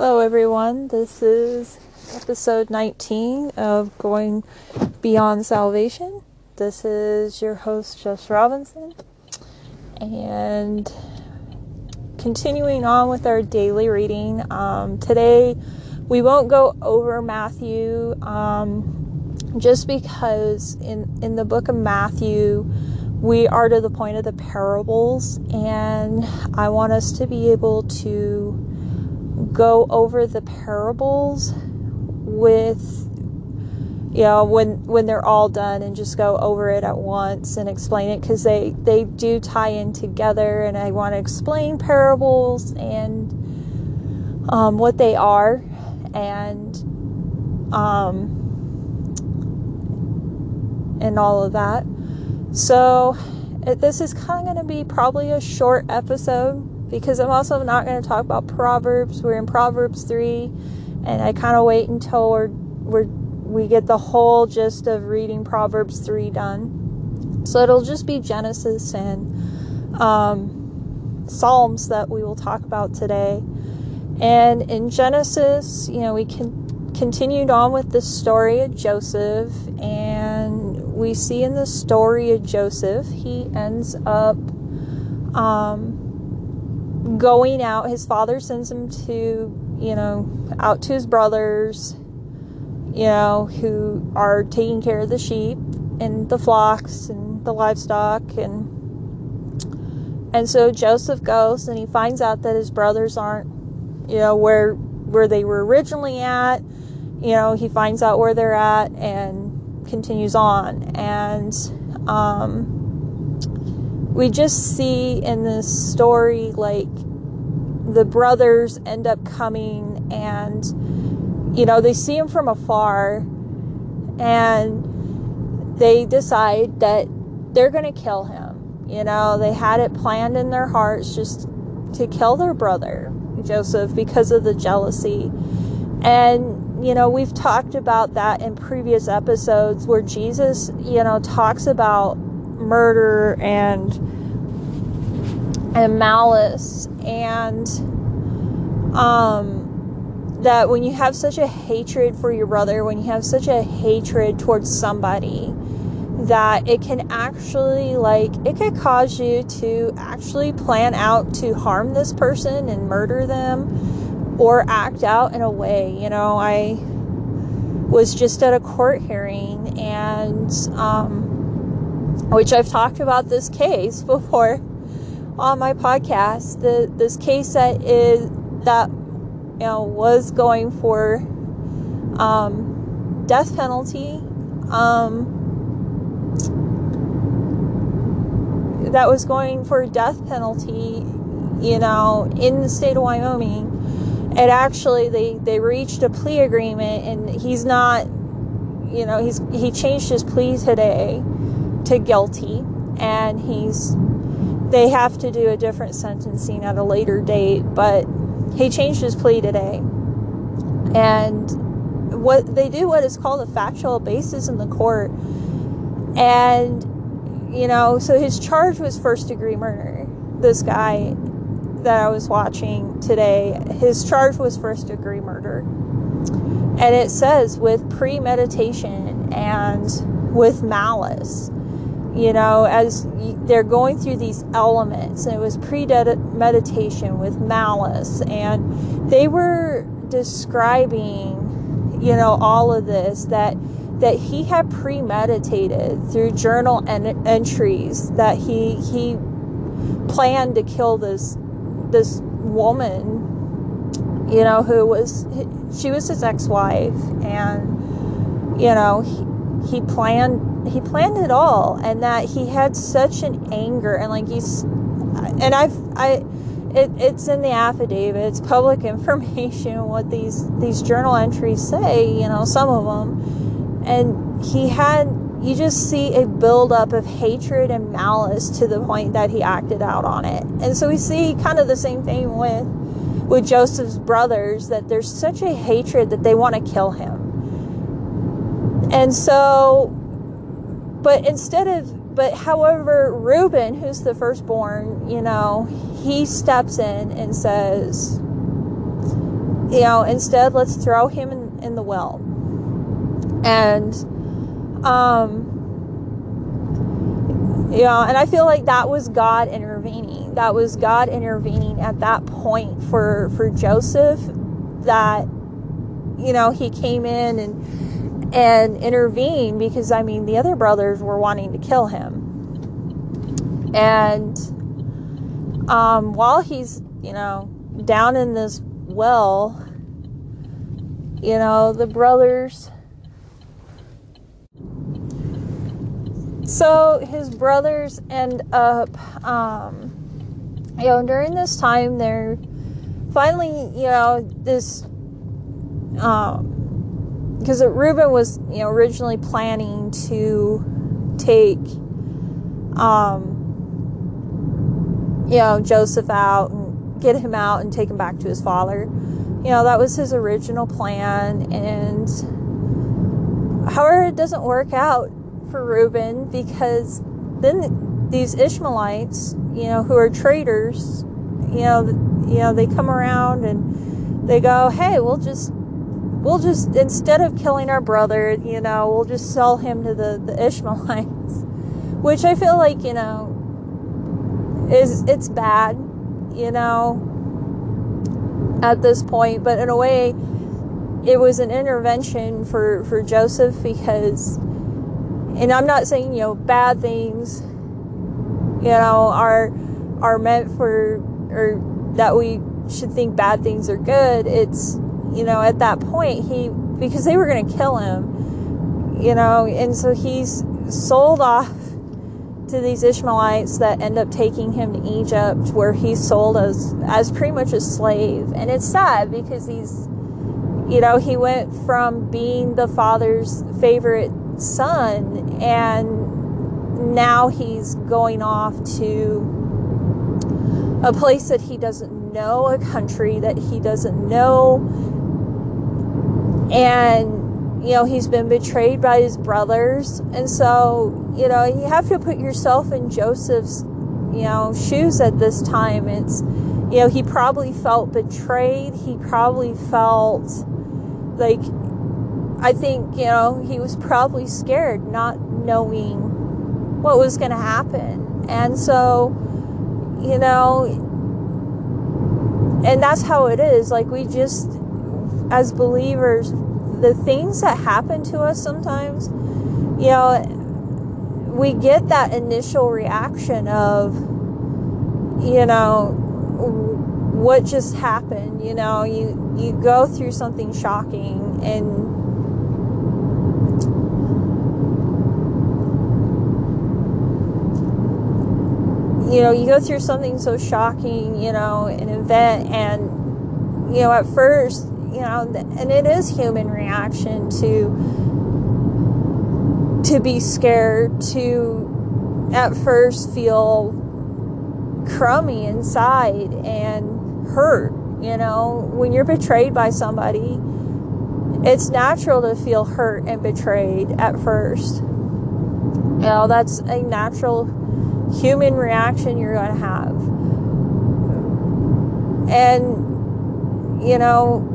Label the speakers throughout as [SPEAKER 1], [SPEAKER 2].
[SPEAKER 1] Hello, everyone. This is episode 19 of Going Beyond Salvation. This is your host, Jess Robinson. And continuing on with our daily reading, um, today we won't go over Matthew um, just because in, in the book of Matthew, we are to the point of the parables, and I want us to be able to go over the parables with you know when when they're all done and just go over it at once and explain it because they they do tie in together and i want to explain parables and um, what they are and um, and all of that. So this is kind of going to be probably a short episode because I'm also not going to talk about Proverbs. We're in Proverbs 3, and I kind of wait until we're, we're, we get the whole gist of reading Proverbs 3 done. So it'll just be Genesis and um, Psalms that we will talk about today. And in Genesis, you know, we can continued on with the story of Joseph, and we see in the story of Joseph, he ends up um, going out. His father sends him to, you know, out to his brothers, you know, who are taking care of the sheep and the flocks and the livestock and and so Joseph goes and he finds out that his brothers aren't, you know, where where they were originally at. You know, he finds out where they're at and continues on. And um we just see in this story like the brothers end up coming and you know they see him from afar and they decide that they're going to kill him. You know they had it planned in their hearts just to kill their brother joseph because of the jealousy. And you know we've talked about that in previous episodes where jesus you know talks about murder and and malice. And um that when you have such a hatred for your brother when you have such a hatred towards somebody that it can actually like it could cause you to actually plan out to harm this person and murder them or act out in a way. You know i was just at a court hearing and um which I've talked about this case before on my podcast. The this case that is that you know was going for um, death penalty. Um, that was going for death penalty, you know, in the state of Wyoming. It actually they they reached a plea agreement, and he's not, you know, he's he changed his plea today to guilty and he's they have to do a different sentencing at a later date but he changed his plea today. And what they do what is called a factual basis in the court. And you know so his charge was first degree murder. This guy that i was watching today his charge was first degree murder. And it says with premeditation and with malice you know, as they're going through these elements. And it was premeditation with malice, and they were describing, you know, all of this that that he had premeditated through journal en- entries that he he planned to kill this this woman you know who was she was his ex-wife and you know he, he planned he planned it all and that he had such an anger and like he's and I've I it, it's in the affidavit it's public information what these these journal entries say you know some of them and he had you just see a buildup of hatred and malice to the point that he acted out on it. And so we see kind of the same thing with with joseph's brothers that there's such a hatred that they want to kill him and so but instead of, but however, Reuben, who's the firstborn, you know, he steps in and says, you know, instead, let's throw him in, in the well. And, um, know, and I feel like that was God intervening. That was God intervening at that point for for Joseph. That you know he came in and and intervene because I mean the other brothers were wanting to kill him, and um, while he's you know down in this well, you know the brothers so his brothers end up um, you know during this time they're finally you know this um because Reuben was you know originally planning to take um you know Joseph out and get him out and take him back to his father. You know that was his original plan and however it doesn't work out for Reuben because then these Ishmaelites, you know, who are traitors, you know, you know, they come around and they go, "Hey, we'll just we'll just instead of killing our brother, you know, we'll just sell him to the the Ishmaelites." Which I feel like, you know, is it's bad, you know, at this point, but in a way it was an intervention for for Joseph because and I'm not saying you know bad things you know are are meant for or that we should think bad things are good it's you know at that point he because they were going to kill him you know and so he's sold off to these Ishmaelites that end up taking him to Egypt where he's sold as as pretty much a slave. And it's sad because he's you know he went from being the father's favorite son and now he's going off to a place that he doesn't know a country that he doesn't know and you know he's been betrayed by his brothers and so you know you have to put yourself in joseph's you know shoes at this time it's you know he probably felt betrayed he probably felt like I think, you know, he was probably scared not knowing what was going to happen. And so, you know, and that's how it is. Like, we just, as believers, the things that happen to us sometimes, you know, we get that initial reaction of, you know, what just happened you know you you go through something shocking and you know, you go through something so shocking, you know, an event, and, you know, at first, you know, and it is human reaction to to be scared to at first feel crummy inside and hurt you know when you're betrayed by somebody it's natural to feel hurt and betrayed at first you know that's a natural human reaction you're going to have. And, you know,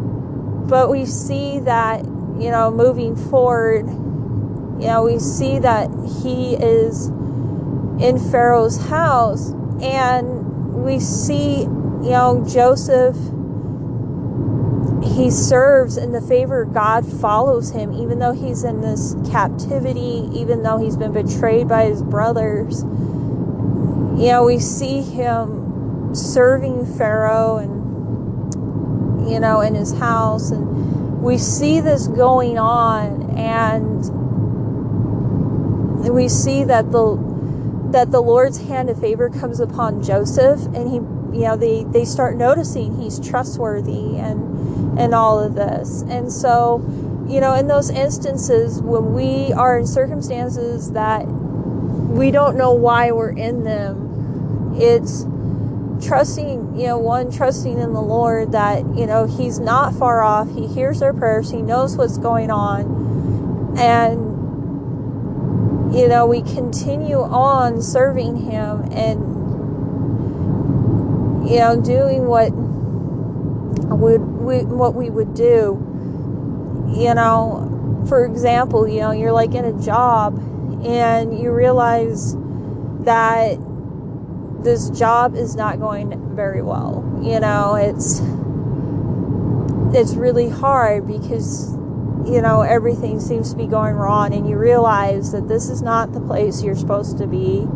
[SPEAKER 1] but we see that, you know, moving forward, you know, we see that he is in Pharaoh's house. And we see, you know, Joseph he serves and the favor God follows him even though he's in this captivity, even though he's been betrayed by his brothers. You know, we see him serving Pharaoh and, you know, in his house. And we see this going on and we see that the that the Lord's hand of favor comes upon Joseph and he you know they they start noticing he's trustworthy and and all of this and so you know in those instances when we are in circumstances that we don't know why we're in them. It's trusting, you know, one, trusting in the Lord that, you know, He's not far off. He hears our prayers. He knows what's going on. And, you know, we continue on serving Him and, you know, doing what would we, what we would do. You know, for example, you know, you're like in a job and you realize that this job is not going very well. You know, it's it's really hard because you know everything seems to be going wrong and you realize that this is not the place you're supposed to be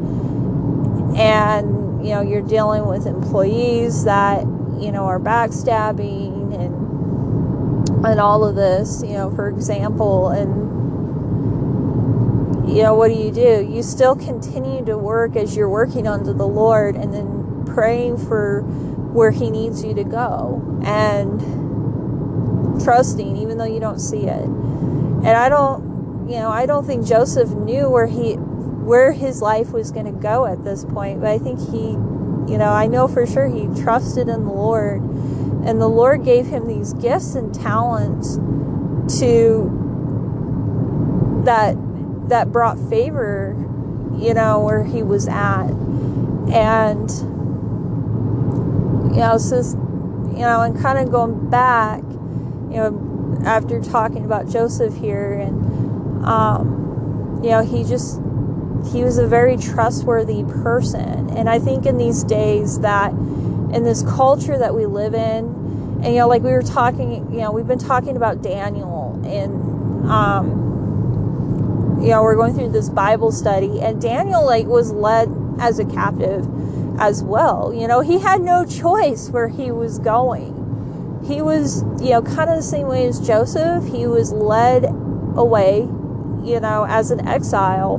[SPEAKER 1] and you know you're dealing with employees that you know are backstabbing and and all of this you know for example and you know what do you do? You still continue to work as you're working under the lord and then praying for where he needs you to go and trusting even though you don't see it. And i don't you know i don't think joseph knew where he where his life was going to go at this point but i think he you know i know for sure he trusted in the lord. And the lord gave him these gifts and talents to that that brought favor you know where he was at. And you know since, you know and kind of going back you know, after talking about Joseph here, and um, you know, he just he was a very trustworthy person, and I think in these days that in this culture that we live in, and you know, like we were talking, you know, we've been talking about Daniel, and um, you know, we're going through this Bible study, and Daniel like was led as a captive as well. You know, he had no choice where he was going he was, you know, kind of the same way as Joseph. He was led away, you know, as an exile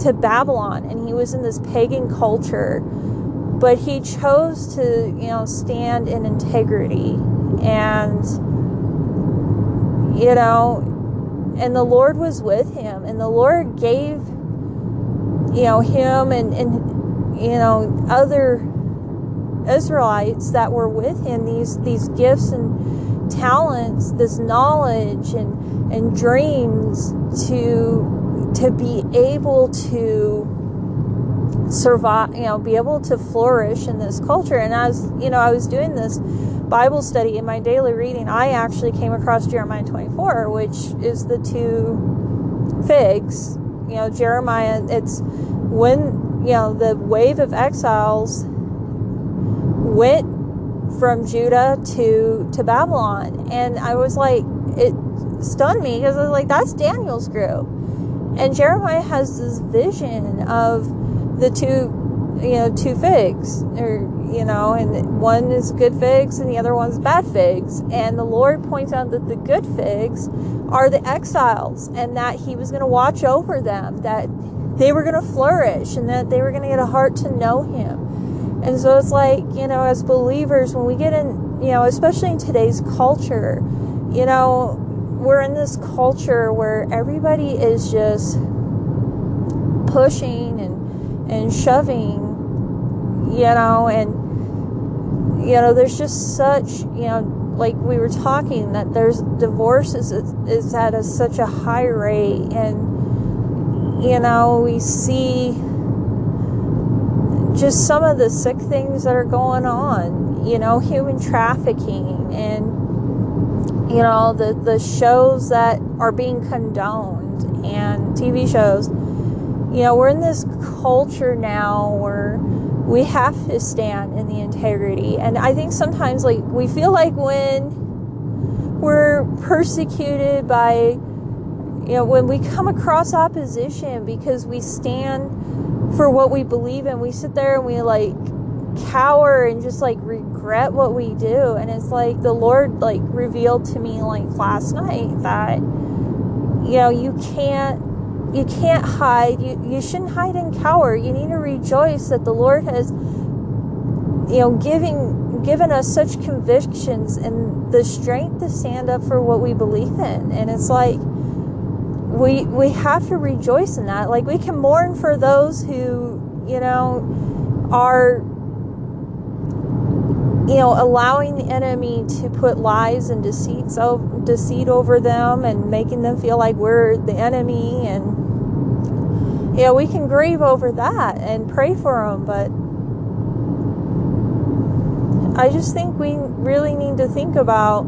[SPEAKER 1] to Babylon, and he was in this pagan culture. But he chose to, you know, stand in integrity and, you know, and the Lord was with him, and the Lord gave, you know, him and, and you know, other Israelites that were with him these these gifts and talents, this knowledge and and dreams to to be able to survive, you know, be able to flourish in this culture. And as you know, I was doing this Bible study in my daily reading, I actually came across Jeremiah 24, which is the two figs. You know, Jeremiah, it's when, you know, the wave of exiles went from Judah to to Babylon, and I was like, it stunned me because I was like, that's Daniel's group, and Jeremiah has this vision of the two, you know, two figs, or you know, and one is good figs and the other one's bad figs, and the Lord points out that the good figs are the exiles, and that He was going to watch over them, that they were going to flourish, and that they were going to get a heart to know Him. And so it's like, you know, as believers, when we get in, you know, especially in today's culture, you know, we're in this culture where everybody is just pushing and, and shoving, you know, and, you know, there's just such, you know, like we were talking that there's divorce is, is at a, such a high rate and, you know, we see just some of the sick things that are going on, you know, human trafficking and, you know, the, the shows that are being condoned and TV shows. You know, we're in this culture now where we have to stand in the integrity. And I think sometimes, like, we feel like when we're persecuted by, you know, when we come across opposition because we stand for what we believe in. We sit there and we like cower and just like regret what we do. And it's like the Lord like revealed to me like last night that you know, you can't you can't hide. You you shouldn't hide and cower. You need to rejoice that the Lord has you know giving given us such convictions and the strength to stand up for what we believe in. And it's like we we have to rejoice in that. Like we can mourn for those who, you know, are you know, allowing the enemy to put lies and deceits of deceit over them and making them feel like we're the enemy and you know, we can grieve over that and pray for them, but I just think we really need to think about,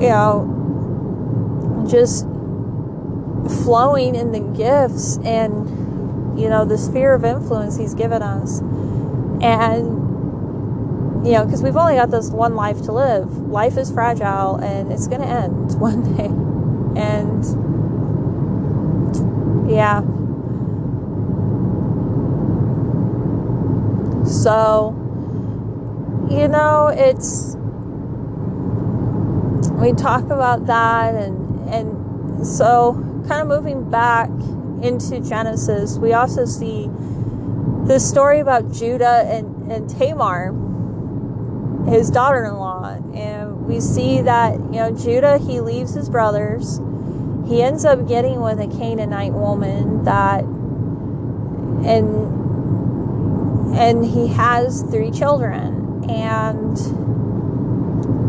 [SPEAKER 1] you know, just flowing in the gifts and, you know, the sphere of influence He's given us. And, you know, because we've only got this one life to live. Life is fragile and it's going to end one day. And, yeah. So, you know, it's we talk about that and and so kind of moving back into Genesis, we also see this story about Judah and, and Tamar, his daughter in law. And we see that, you know, Judah, he leaves his brothers. He ends up getting with a Canaanite woman that, and and he has three children and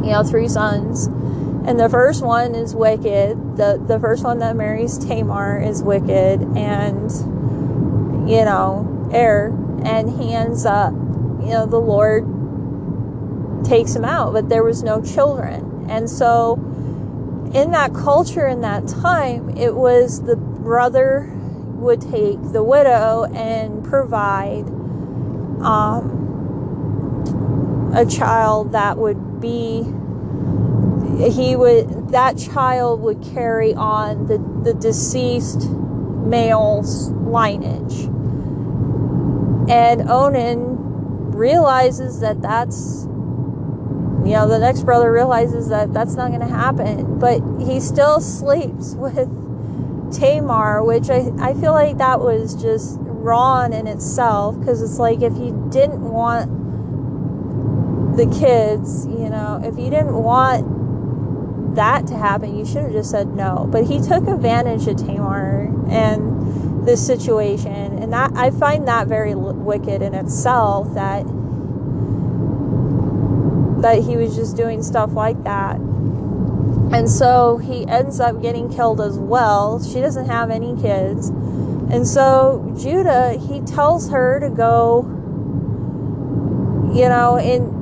[SPEAKER 1] you know three sons and the first one is wicked the the first one that marries tamar is wicked and you know err and he ends up you know the lord takes him out but there was no children. And so in that culture in that time it was the brother would take the widow and provide um, a child that would be he would that child would carry on the, the deceased male's lineage. And onan realizes that that's you know the next brother realizes that that's not going to happen but he still sleeps with tamar which I, I feel like that was just wrong in itself because it's like if you didn't want the kids, you know, if you didn't want that to happen, you should have just said no. But he took advantage of Tamar and this situation, and that I find that very wicked in itself. That that he was just doing stuff like that. And so he ends up getting killed as well. She doesn't have any kids. And so Judah, he tells her to go, you know, in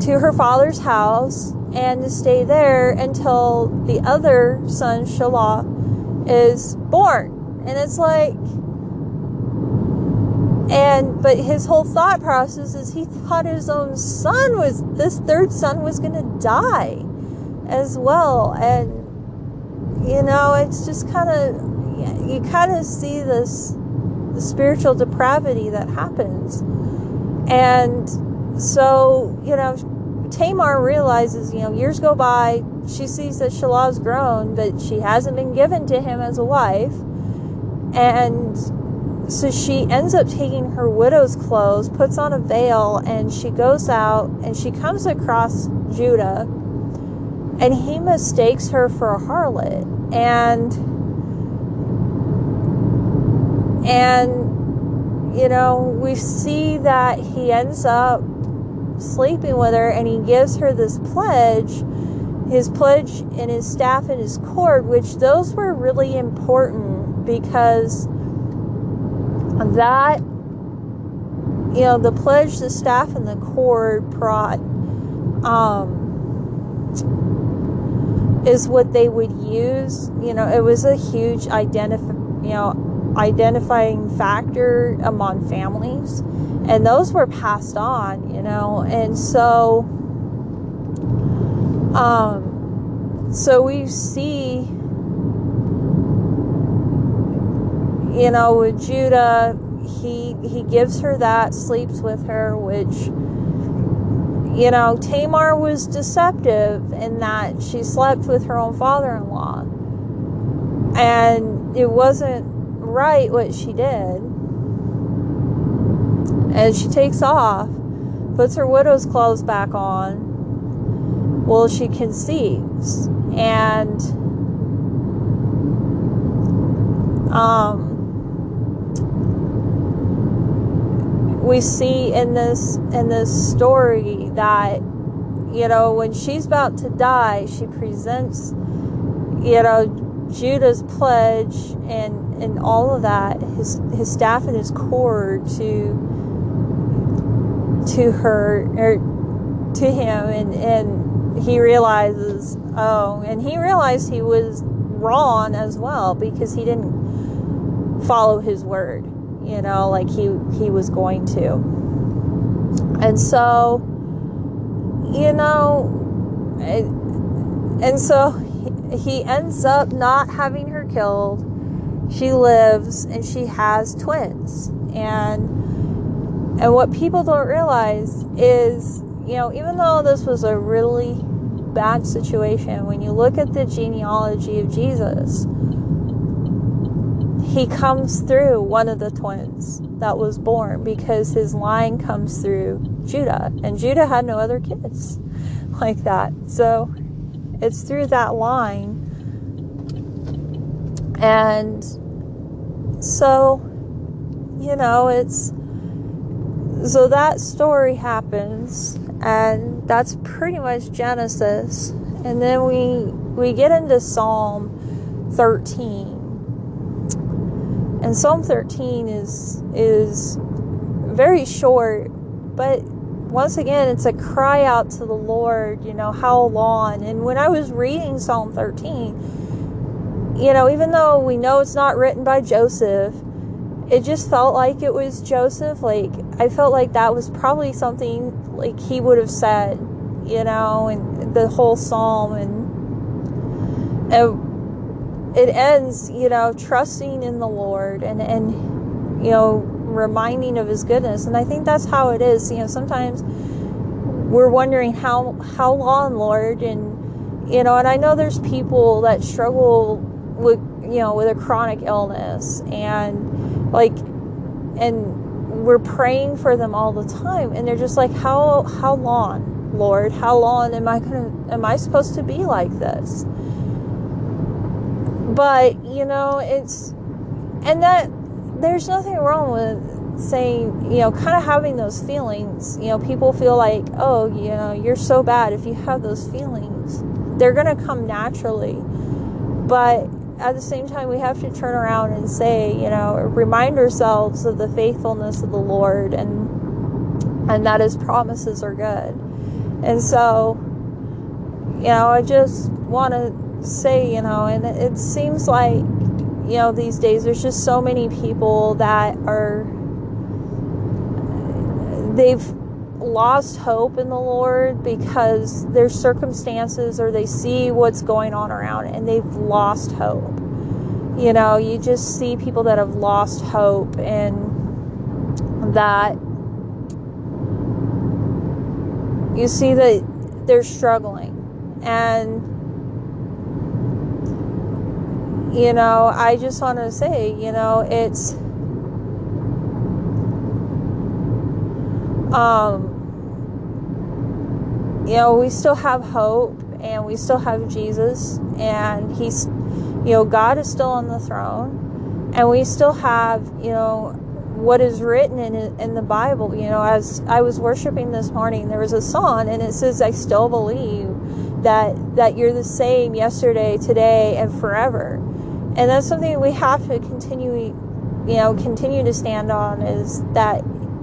[SPEAKER 1] to her father's house and to stay there until the other son, Shelah, is born. And it's like, and but his whole thought process is he thought his own son was this third son was going to die as well. And you know, it's just kind of you kind of see this the spiritual depravity that happens. And so, you know, Tamar realizes, you know, years go by, she sees that Shelah's grown, but she hasn't been given to him as a wife. And so she ends up taking her widow's clothes, puts on a veil, and she goes out and she comes across Judah. And he mistakes her for a harlot. And and, you know, we see that he ends up sleeping with her and he gives her this pledge his pledge and his staff and his cord, which those were really important because that, you know, the pledge, the staff, and the cord prod um, is what they would use. You know, it was a huge identify, you know, identifying factor among families and those were passed on you know and so um so we see you know with judah he he gives her that sleeps with her which you know tamar was deceptive in that she slept with her own father-in-law and it wasn't right what she did. And she takes off, puts her widow's clothes back on. Well, she conceives. And um, we see in this in this story that you know when she's about to die she presents you know Judah's pledge and and all of that, his his staff and his cord to to her or to him. And and he realizes oh and he realized he was wrong as well because he didn't follow his word you know like he he was going to. And so you know and so he ends up not having her killed. She lives and she has twins. And and what people don't realize is you know even though this was a really bad situation when you look at the genealogy of jesus he comes through one of the twins that was born because his line comes through judah and judah had no other kids like that so it's through that line and so, you know, it's so that story happens and that's pretty much Genesis. And then we we get into Psalm 13. And Psalm 13 is is very short, but once again, it's a cry out to the Lord, you know, how long? And when I was reading Psalm 13, you know, even though we know it's not written by Joseph, it just felt like it was Joseph. Like, I felt like that was probably something like he would have said, you know, and the whole psalm. And, and it ends, you know, trusting in the Lord and, and, you know, reminding of his goodness. And I think that's how it is. You know, sometimes we're wondering how, how long, Lord? And, you know, and I know there's people that struggle with you know with a chronic illness and like and we're praying for them all the time and they're just like how how long lord how long am i gonna am i supposed to be like this but you know it's and that there's nothing wrong with saying you know kind of having those feelings. You know people feel like oh you know you're so bad if you have those feelings. They're gonna come naturally. But at the same time, we have to turn around and say, you know, remind ourselves of the faithfulness of the Lord and and that His promises are good. And so, you know, I just want to say, you know, and it, seems like, you know, these days there's just so many people that are they've lost hope in the Lord because their circumstances or they see what's going on around and they've lost hope. You know, you just see people that have lost hope and that you see that they're struggling. And you know, I just want to say, you know, it's um, you know, we still have hope and we still have Jesus and he's you know, God is still on the throne and we still have, you know, what is written in in the Bible, you know, as I was worshiping this morning, there was a song and it says I still believe that that you're the same yesterday, today and forever. And that's something we have to continue you know, continue to stand on is that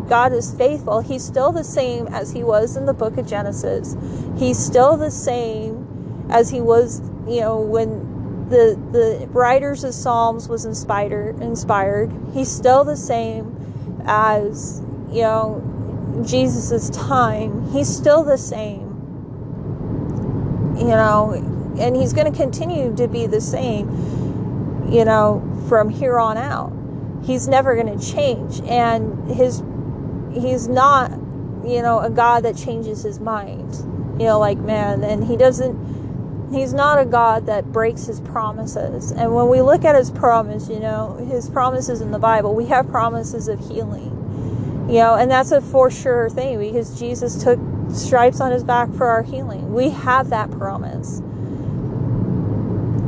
[SPEAKER 1] God is faithful. He's still the same as he was in the book of Genesis. He's still the same as he was, you know, when the the writers of Psalms was inspired inspired. He's still the same as, you know, Jesus's time. He's still the same. You know, and he's going to continue to be the same, you know, from here on out. He's never going to change and his he's not, you know, a God that changes his mind, you know, like man. And he doesn't, he's not a God that breaks his promises. And when we look at his promise, you know, his promises in the Bible, we have promises of healing, you know, and that's a for sure thing because Jesus took stripes on his back for our healing. We have that promise.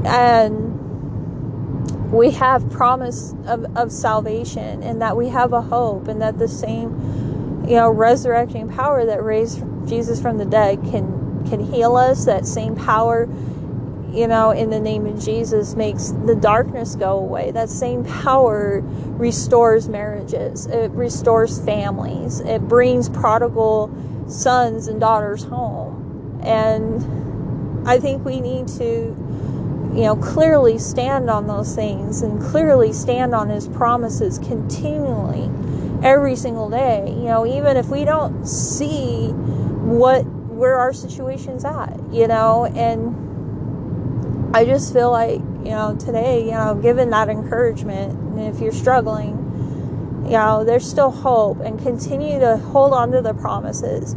[SPEAKER 1] And we have promise of, of salvation and that we have a hope and that the same you know resurrecting power that raised jesus from the dead can can heal us that same power you know, in the name of Jesus makes the darkness go away. That same power restores marriages, it restores families, it brings prodigal sons and daughters home. And I think we need to, you know, clearly stand on those things and clearly stand on His promises continually every single day. You know, even if we don't see what where our situation's at, you know, and I just feel like, you know, today, you know, given that encouragement, and if you're struggling, you know, there's still hope and continue to hold on to the promises.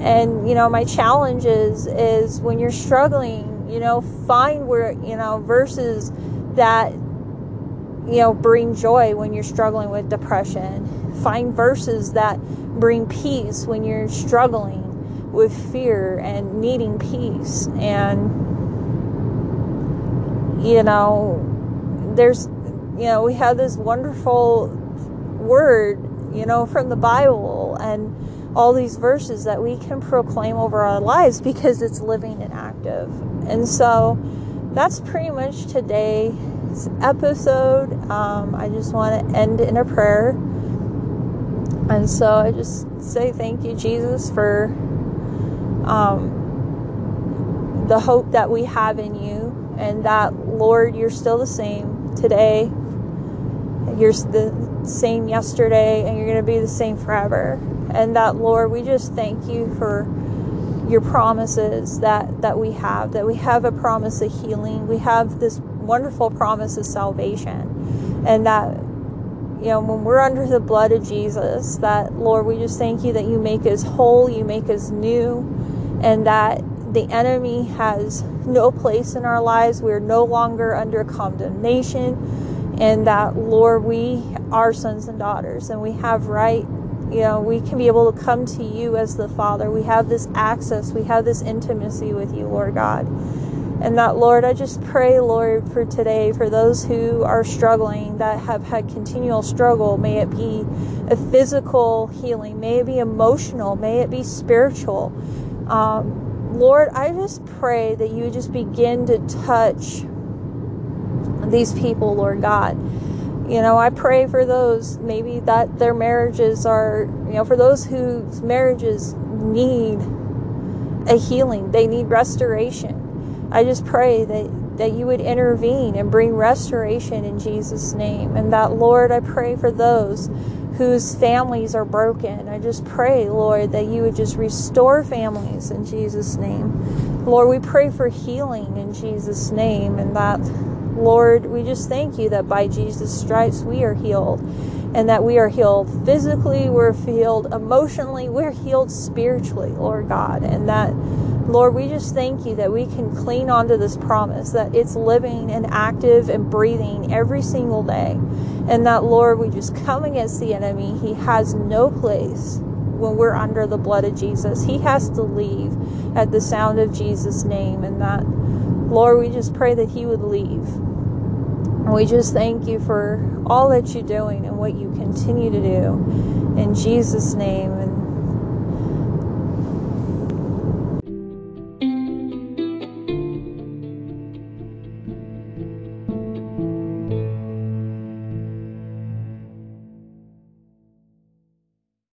[SPEAKER 1] And, you know, my challenge is, is when you're struggling, you know, find where, you know, verses that, you know, bring joy when you're struggling with depression. Find verses that bring peace when you're struggling with fear and needing peace. And, you know, there's, you know, we have this wonderful word, you know, from the Bible and all these verses that we can proclaim over our lives because it's living and active. And so that's pretty much today's episode. Um, I just want to end in a prayer. And so I just say thank you, Jesus, for um, the hope that we have in you and that, Lord, you're still the same today. You're the same yesterday, and you're going to be the same forever. And that, Lord, we just thank you for your promises that, that we have, that we have a promise of healing. We have this wonderful promise of salvation. And that, you know, when we're under the blood of Jesus, that, Lord, we just thank you that you make us whole, you make us new, and that the enemy has no place in our lives. We're no longer under condemnation. And that, Lord, we are sons and daughters and we have right, you know, we can be able to come to you as the Father. We have this access, we have this intimacy with you, Lord God. And that, Lord, I just pray, Lord, for today, for those who are struggling, that have had continual struggle, may it be a physical healing, may it be emotional, may it be spiritual. Um, Lord, I just pray that you just begin to touch these people, Lord God. You know, I pray for those maybe that their marriages are, you know, for those whose marriages need a healing, they need restoration. I just pray that, that you would intervene and bring restoration in Jesus' name. And that, Lord, I pray for those whose families are broken. I just pray, Lord, that you would just restore families in Jesus' name. Lord, we pray for healing in Jesus' name, and that, Lord, we just thank you that by Jesus' stripes we are healed, and that we are healed physically, we're healed emotionally, we're healed spiritually, Lord God, and that. Lord, we just thank you that we can cling onto this promise, that it's living and active and breathing every single day. And that, Lord, we just come against the enemy. He has no place when we're under the blood of Jesus. He has to leave at the sound of Jesus' name. And that, Lord, we just pray that He would leave. And we just thank you for all that you're doing and what you continue to do. In Jesus' name. And